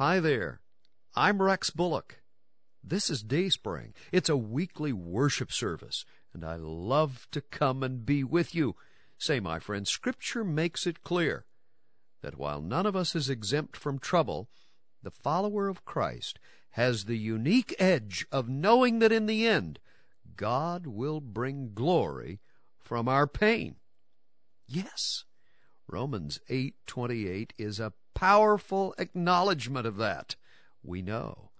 Hi there. I'm Rex Bullock. This is Dayspring. It's a weekly worship service, and I love to come and be with you. Say, my friend, Scripture makes it clear that while none of us is exempt from trouble, the follower of Christ has the unique edge of knowing that in the end, God will bring glory from our pain. Yes, Romans 8:28 is a powerful acknowledgement of that. We know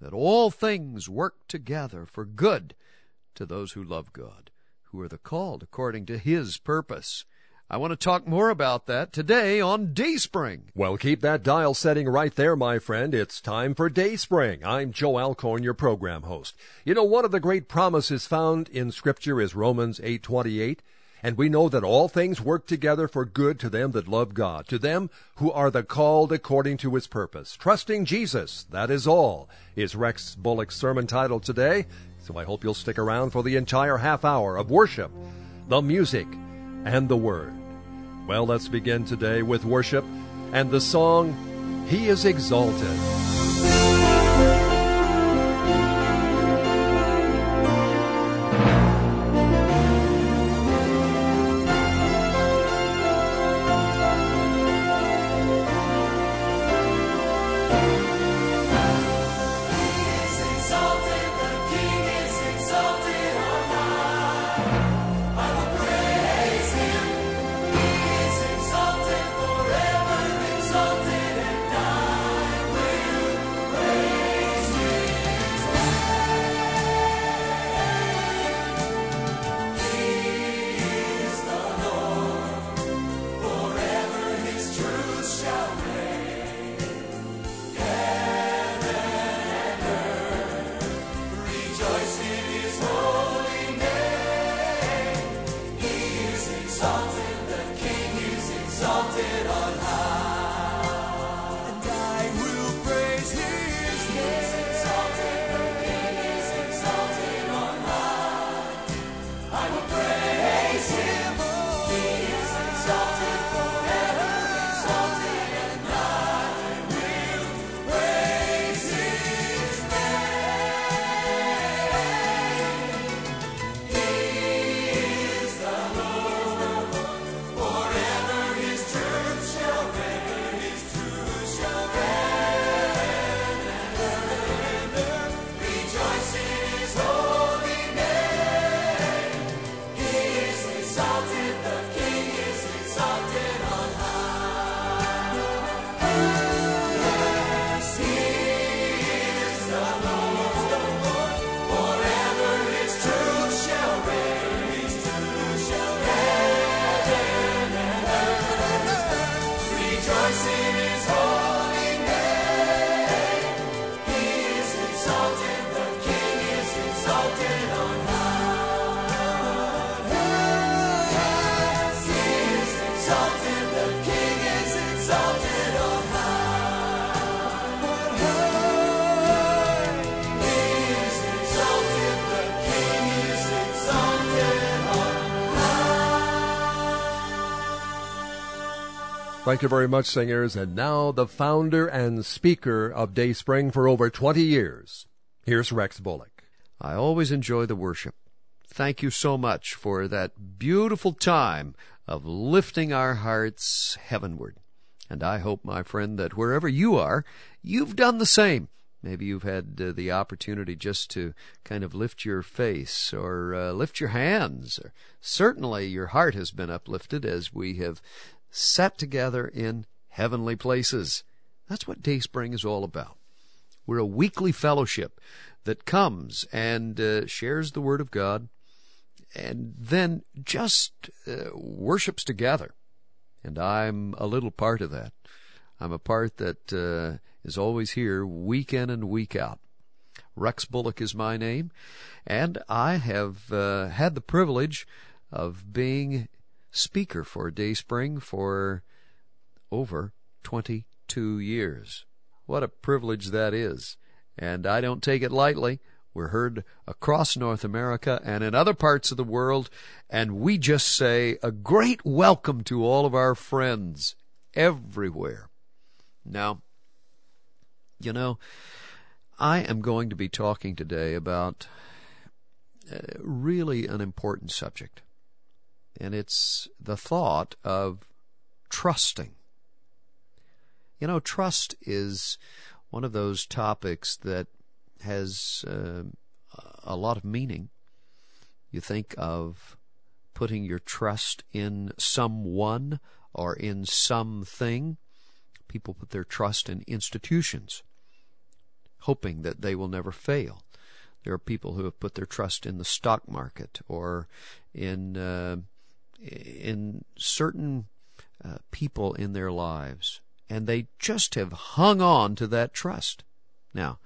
that all things work together for good to those who love God, who are the called according to his purpose. I want to talk more about that today on Dayspring. Well, keep that dial setting right there, my friend. It's time for Dayspring. I'm Joe Alcorn, your program host. You know, one of the great promises found in Scripture is Romans 8:28, and we know that all things work together for good to them that love God, to them who are the called according to his purpose. Trusting Jesus, that is all, is Rex Bullock's sermon title today. So I hope you'll stick around for the entire half hour of worship, the music, and the word. Well, let's begin today with worship and the song, He is Exalted. Thank you very much, singers. And now the founder and speaker of Dayspring for over 20 years. Here's Rex Bullock. I always enjoy the worship. Thank you so much for that beautiful time of lifting our hearts heavenward. And I hope, my friend, that wherever you are, you've done the same. Maybe you've had uh, the opportunity just to kind of lift your face or uh, lift your hands. Or certainly your heart has been uplifted as we have sat together in heavenly places. That's what Dayspring is all about. We're a weekly fellowship that comes and uh, shares the Word of God and then just uh, worships together. And I'm a little part of that. I'm a part that uh, is always here week in and week out. Rex Bullock is my name, and I have uh, had the privilege of being speaker for Dayspring for over 22 years. What a privilege that is. And I don't take it lightly. We're heard across North America and in other parts of the world, and we just say a great welcome to all of our friends everywhere. Now, You know, I am going to be talking today about uh, really an important subject, and it's the thought of trusting. You know, trust is one of those topics that has uh, a lot of meaning. You think of putting your trust in someone or in something. People put their trust in institutions, hoping that they will never fail. There are people who have put their trust in the stock market or in uh, in certain uh, people in their lives, and they just have hung on to that trust. Now,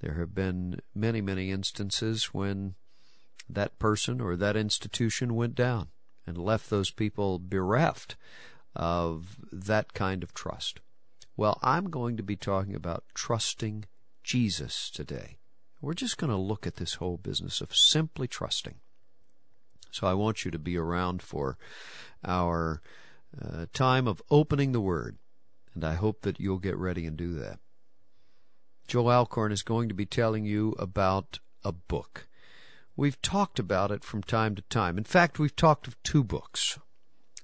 there have been many, many instances when that person or that institution went down and left those people bereft of that kind of trust. Well, I'm going to be talking about trusting Jesus today. We're just going to look at this whole business of simply trusting. So I want you to be around for our uh, time of opening the Word, and I hope that you'll get ready and do that. Joe Alcorn is going to be telling you about a book. We've talked about it from time to time. In fact, we've talked of two books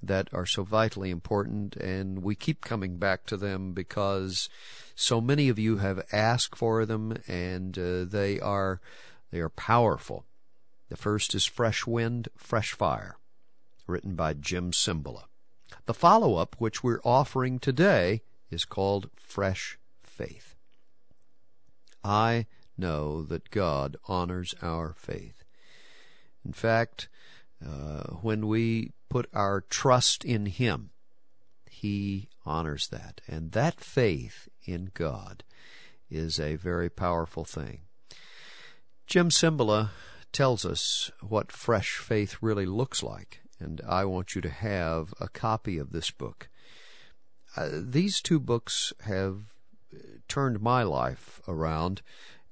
that are so vitally important, and we keep coming back to them because so many of you have asked for them, and uh, they are they are powerful. The first is Fresh Wind, Fresh Fire, written by Jim Cymbala. The follow-up, which we're offering today, is called Fresh Faith. I know that God honors our faith. In fact, uh, when we put our trust in Him, He honors that. And that faith in God is a very powerful thing. Jim Cymbala tells us what fresh faith really looks like, and I want you to have a copy of this book. Uh, these two books have turned my life around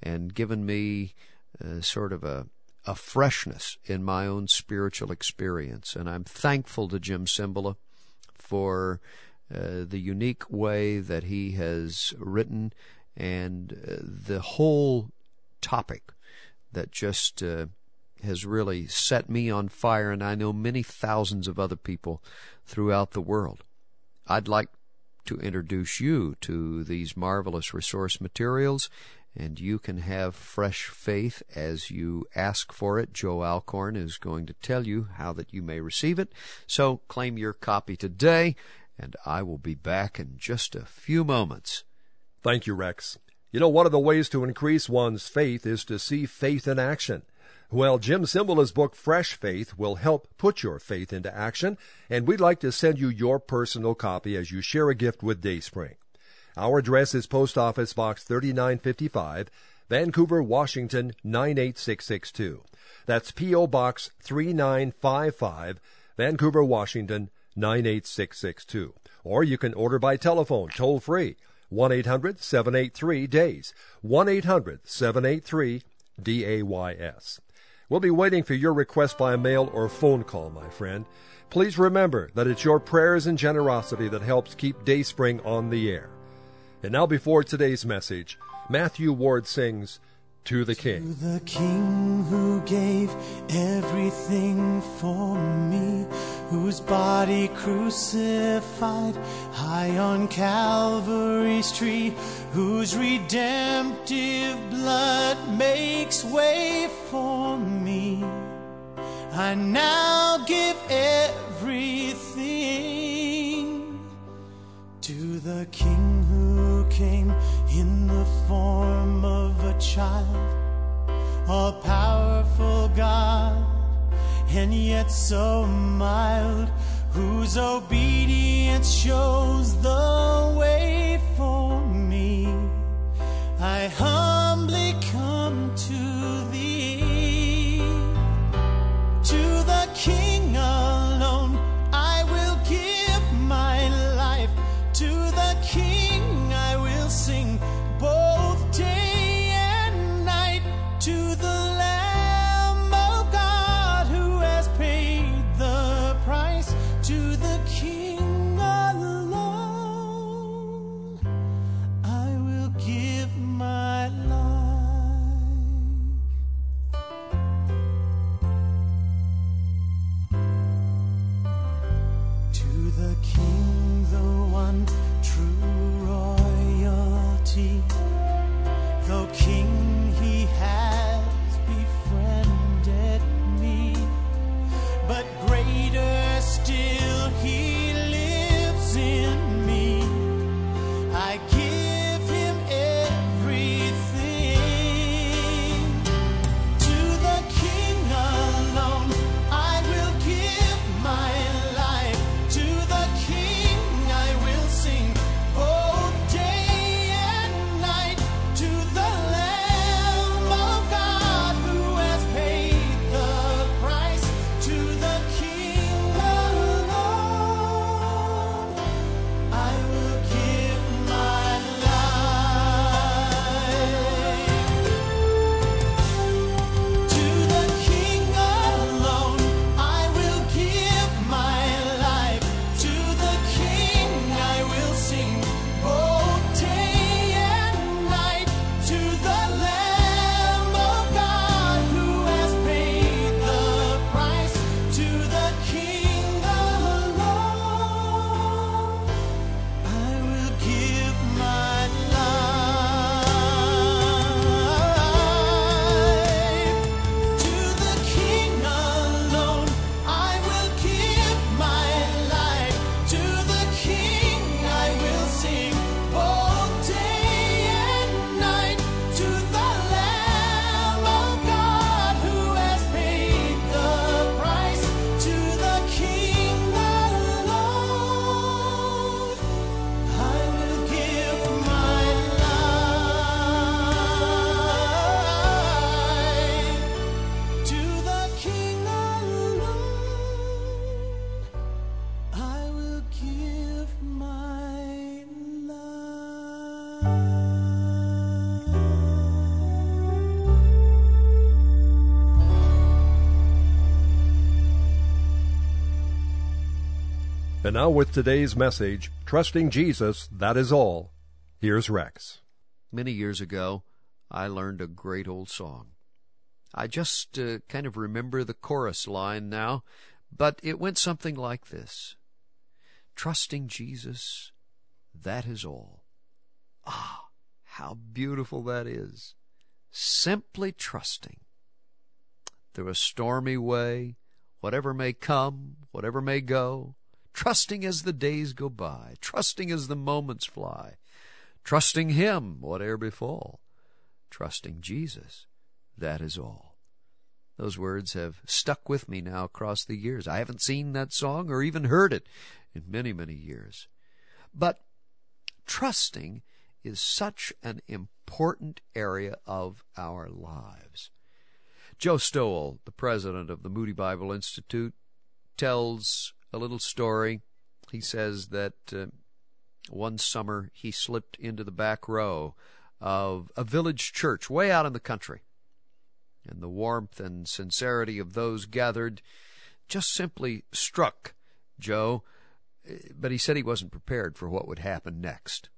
and given me uh, sort of a a freshness in my own spiritual experience. And I'm thankful to Jim Cymbala for uh, the unique way that he has written and uh, the whole topic that just uh, has really set me on fire, and I know many thousands of other people throughout the world. I'd like to introduce you to these marvelous resource materials, and you can have fresh faith as you ask for it. Joe Alcorn is going to tell you how that you may receive it. So claim your copy today, and I will be back in just a few moments. Thank you, Rex. You know, one of the ways to increase one's faith is to see faith in action. Well, Jim Cymbala's book, Fresh Faith, will help put your faith into action, and we'd like to send you your personal copy as you share a gift with Dayspring. Our address is Post Office Box 3955, Vancouver, Washington 98662. That's P.O. Box 3955, Vancouver, Washington 98662. Or you can order by telephone, toll free, 1 800 783 DAYS, 1 800 783 DAYS. We'll be waiting for your request by mail or phone call, my friend. Please remember that it's your prayers and generosity that helps keep Dayspring on the air. And now, before today's message, Matthew Ward sings, To the King. To the King who gave everything for me, whose body crucified high on Calvary's tree, whose redemptive blood makes way for me. I now give everything to the King who came in the form of a child, a powerful God, and yet so mild, whose obedience shows the way for me. I humbly And now, with today's message, Trusting Jesus, That Is All, here's Rex. Many years ago, I learned a great old song. I just uh, kind of remember the chorus line now, but it went something like this Trusting Jesus, that is all. Ah, how beautiful that is. Simply trusting. Through a stormy way, whatever may come, whatever may go, trusting as the days go by, trusting as the moments fly, trusting Him, whate'er befall, trusting Jesus, that is all. Those words have stuck with me now across the years. I haven't seen that song or even heard it in many, many years. But trusting is such an important area of our lives. Joe Stowell, the president of the Moody Bible Institute, tells a little story. He says that uh, one summer he slipped into the back row of a village church way out in the country. And the warmth and sincerity of those gathered just simply struck Joe, but he said he wasn't prepared for what would happen next.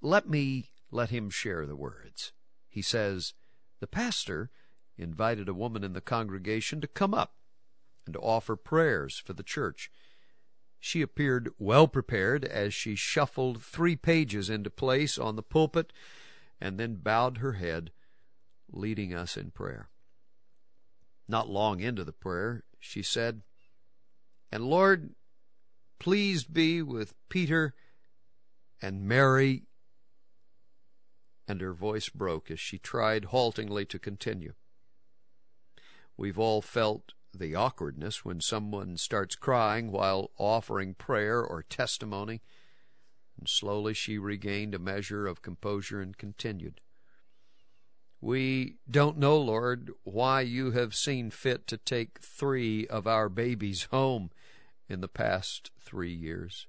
Let me let him share the words. He says, The pastor invited a woman in the congregation to come up and to offer prayers for the church. She appeared well prepared as she shuffled three pages into place on the pulpit and then bowed her head, leading us in prayer. Not long into the prayer, she said, And Lord, please be with Peter and Mary. And her voice broke as she tried haltingly to continue. We've all felt the awkwardness when someone starts crying while offering prayer or testimony. And slowly she regained a measure of composure and continued. We don't know, Lord, why you have seen fit to take three of our babies home in the past three years.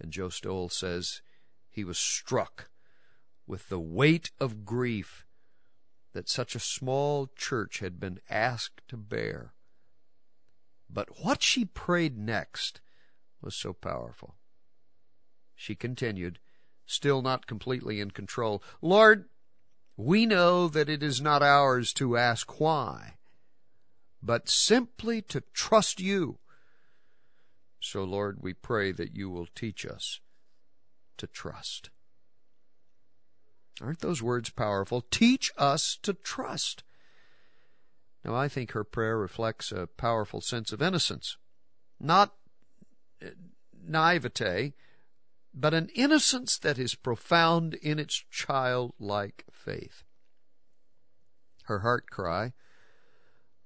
And Joe Stowell says he was struck with the weight of grief that such a small church had been asked to bear. But what she prayed next was so powerful. She continued, still not completely in control, Lord, we know that it is not ours to ask why, but simply to trust you. So, Lord, we pray that you will teach us to trust. Aren't those words powerful? Teach us to trust. Now, I think her prayer reflects a powerful sense of innocence. Not naivete, but an innocence that is profound in its childlike faith. Her heart cry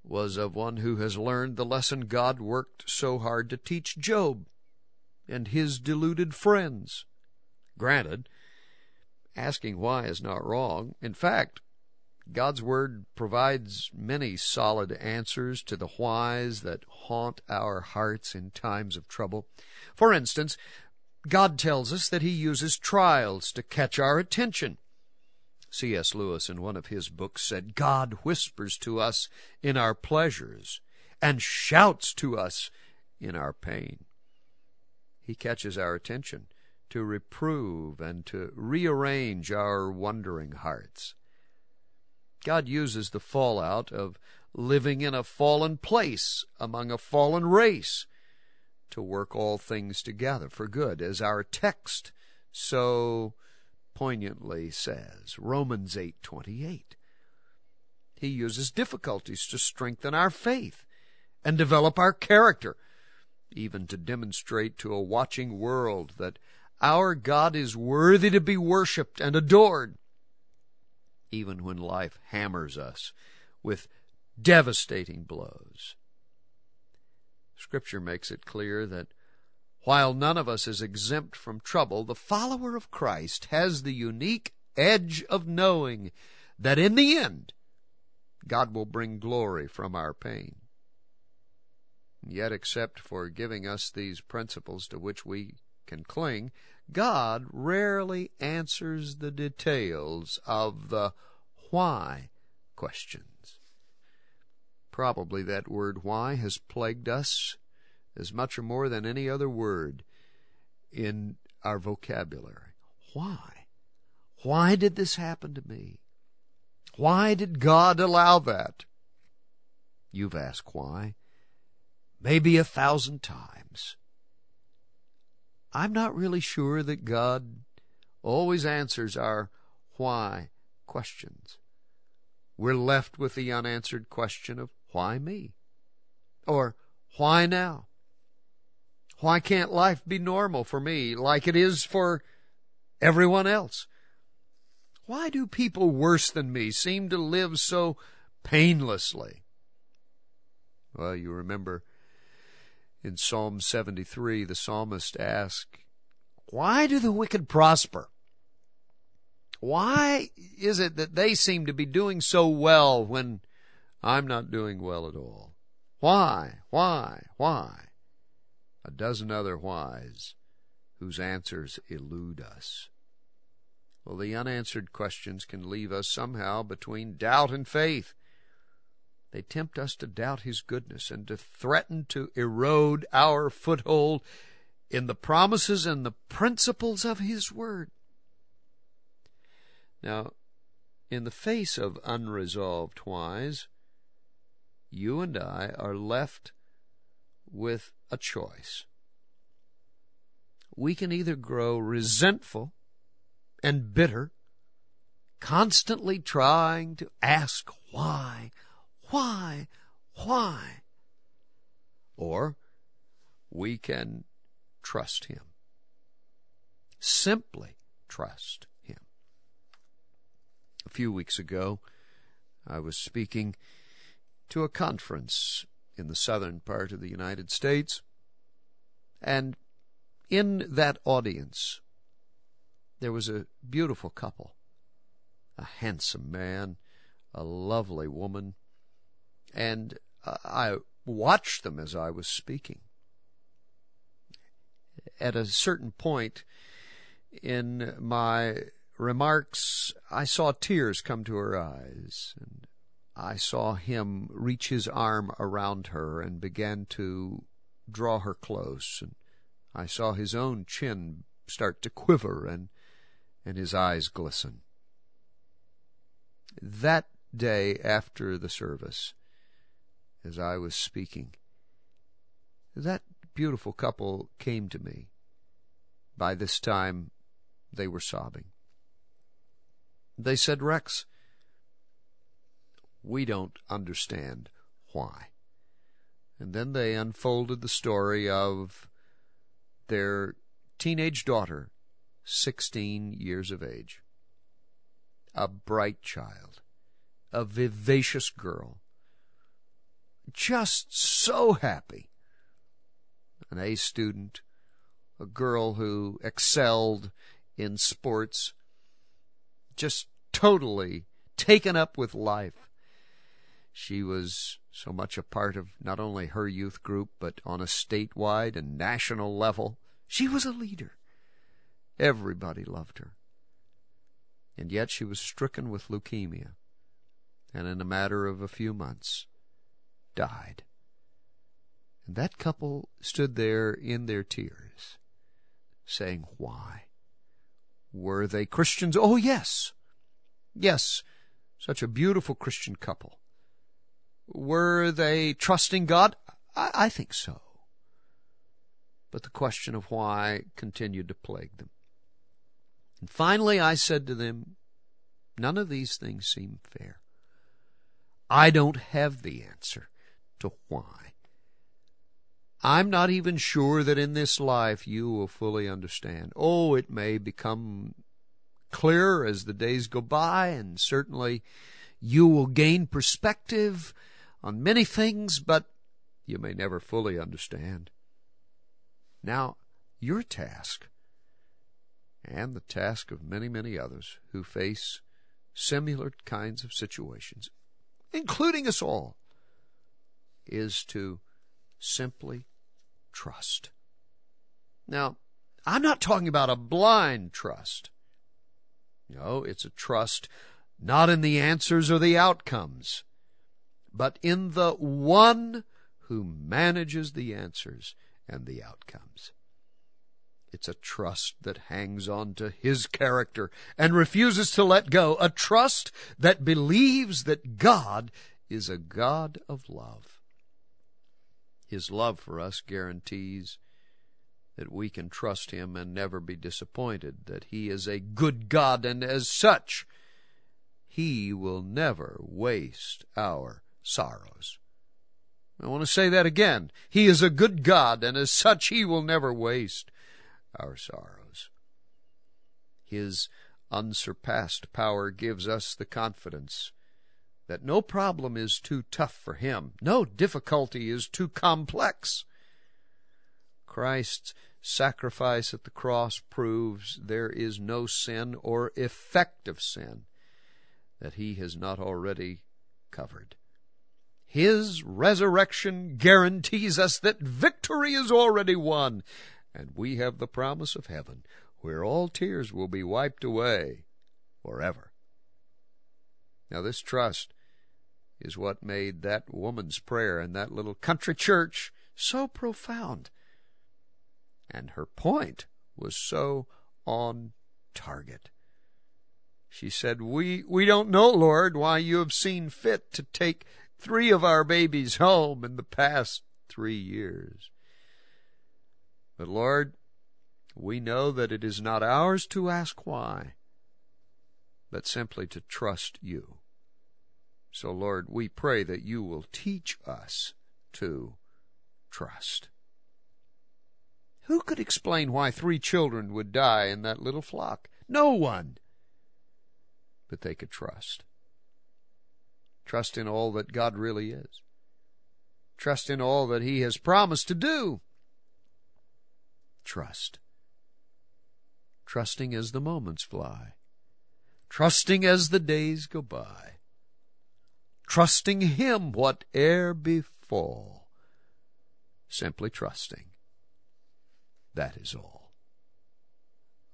was of one who has learned the lesson God worked so hard to teach Job and his deluded friends. Granted, asking why is not wrong. In fact, God's Word provides many solid answers to the whys that haunt our hearts in times of trouble. For instance, God tells us that He uses trials to catch our attention. C.S. Lewis, in one of his books, said, God whispers to us in our pleasures and shouts to us in our pain. He catches our attention to reprove and to rearrange our wondering hearts. God uses the fallout of living in a fallen place among a fallen race to work all things together for good, as our text so poignantly says, Romans 8:28. He uses difficulties to strengthen our faith and develop our character, even to demonstrate to a watching world that our God is worthy to be worshiped and adored, even when life hammers us with devastating blows. Scripture makes it clear that while none of us is exempt from trouble, the follower of Christ has the unique edge of knowing that in the end, God will bring glory from our pain. Yet, except for giving us these principles to which we can cling, God rarely answers the details of the why questions. Probably that word why has plagued us as much or more than any other word in our vocabulary. Why? Why did this happen to me? Why did God allow that? You've asked why. Maybe a thousand times. I'm not really sure that God always answers our why questions. We're left with the unanswered question of why me? Or why now? Why can't life be normal for me like it is for everyone else? Why do people worse than me seem to live so painlessly? Well, you remember in Psalm 73, the psalmist asks, Why do the wicked prosper? Why is it that they seem to be doing so well when I'm not doing well at all? Why, why, why? a dozen other whys whose answers elude us. Well, the unanswered questions can leave us somehow between doubt and faith. They tempt us to doubt His goodness and to threaten to erode our foothold in the promises and the principles of His Word. Now, in the face of unresolved whys, you and I are left with a choice. We can either grow resentful and bitter, constantly trying to ask why, why, why, or we can trust Him. Simply trust Him. A few weeks ago, I was speaking to a conference in the southern part of the United States. And in that audience, there was a beautiful couple, a handsome man, a lovely woman, and uh, I watched them as I was speaking. At a certain point in my remarks, I saw tears come to her eyes, and I saw him reach his arm around her and began to draw her close, and I saw his own chin start to quiver and and his eyes glisten. That day after the service, as I was speaking, that beautiful couple came to me. By this time, they were sobbing. They said, Rex, we don't understand why. And then they unfolded the story of their teenage daughter, 16 years of age. A bright child, a vivacious girl, just so happy. An A student, a girl who excelled in sports, just totally taken up with life. She was so much a part of not only her youth group, but on a statewide and national level. She was a leader. Everybody loved her. And yet she was stricken with leukemia, and in a matter of a few months, died. And that couple stood there in their tears, saying, Why? Were they Christians? Oh, yes. Yes, such a beautiful Christian couple. Were they trusting God? I, I think so. But the question of why continued to plague them. And finally I said to them, None of these things seem fair. I don't have the answer to why. I'm not even sure that in this life you will fully understand. Oh, it may become clearer as the days go by, and certainly you will gain perspective on many things, but you may never fully understand. Now, your task, and the task of many, many others who face similar kinds of situations, including us all, is to simply trust. Now, I'm not talking about a blind trust. No, it's a trust not in the answers or the outcomes, but in the one who manages the answers and the outcomes. It's a trust that hangs on to his character and refuses to let go, a trust that believes that God is a God of love. His love for us guarantees that we can trust Him and never be disappointed, that He is a good God, and as such, He will never waste our sorrows. I want to say that again. He is a good God, and as such, He will never waste our sorrows. His unsurpassed power gives us the confidence that no problem is too tough for him, no difficulty is too complex. Christ's sacrifice at the cross proves there is no sin or effect of sin that he has not already covered. His resurrection guarantees us that victory is already won, and we have the promise of heaven, where all tears will be wiped away forever. Now, this trust is what made that woman's prayer in that little country church so profound. And her point was so on target. She said, We, we don't know, Lord, why you have seen fit to take three of our babies home in the past three years. But Lord, we know that it is not ours to ask why, but simply to trust you. So, Lord, we pray that you will teach us to trust. Who could explain why three children would die in that little flock? No one. But they could trust. Trust in all that God really is. Trust in all that He has promised to do. Trust. Trusting as the moments fly. Trusting as the days go by trusting Him whate'er befall. Simply trusting. That is all.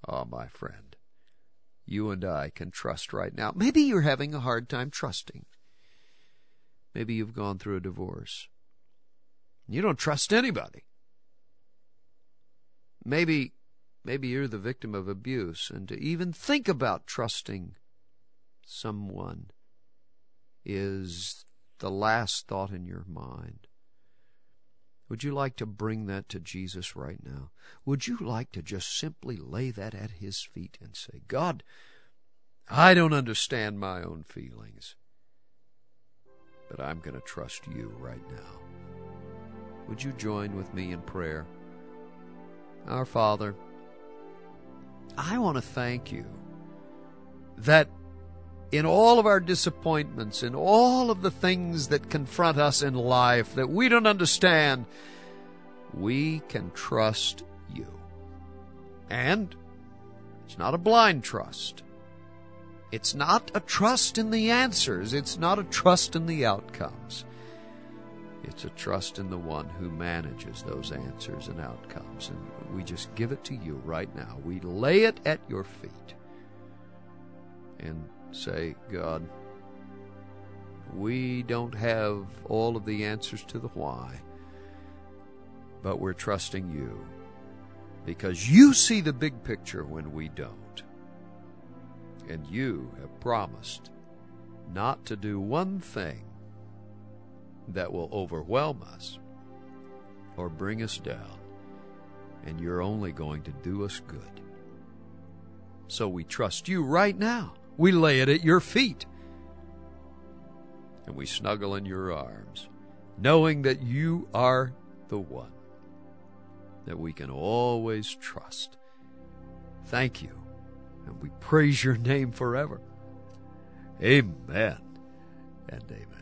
Ah, oh, my friend, you and I can trust right now. Maybe you're having a hard time trusting. Maybe you've gone through a divorce. You don't trust anybody. Maybe maybe you're the victim of abuse and to even think about trusting someone is the last thought in your mind. Would you like to bring that to Jesus right now? Would you like to just simply lay that at His feet and say, God, I don't understand my own feelings. But I'm going to trust you right now. Would you join with me in prayer? Our Father, I want to thank you that in all of our disappointments, in all of the things that confront us in life that we don't understand, we can trust you. And it's not a blind trust. It's not a trust in the answers. It's not a trust in the outcomes. It's a trust in the one who manages those answers and outcomes. And we just give it to you right now. We lay it at your feet and say, God, we don't have all of the answers to the why, but we're trusting you because you see the big picture when we don't. And you have promised not to do one thing that will overwhelm us or bring us down, and you're only going to do us good. So we trust you right now. We lay it at your feet. And we snuggle in your arms, knowing that you are the one that we can always trust. Thank you, and we praise your name forever. Amen and amen.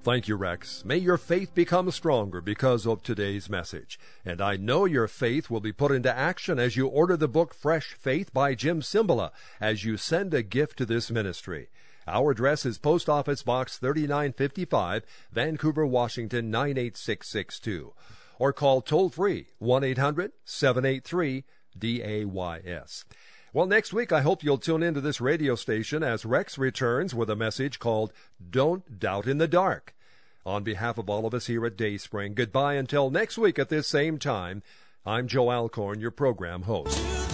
Thank you, Rex. May your faith become stronger because of today's message. And I know your faith will be put into action as you order the book Fresh Faith by Jim Cymbala as you send a gift to this ministry. Our address is Post Office Box 3955, Vancouver, Washington 98662. Or call toll free 1 800 783 DAYS. Well, next week I hope you'll tune into this radio station as Rex returns with a message called Don't Doubt in the Dark. On behalf of all of us here at Dayspring, goodbye until next week at this same time. I'm Joe Alcorn, your program host.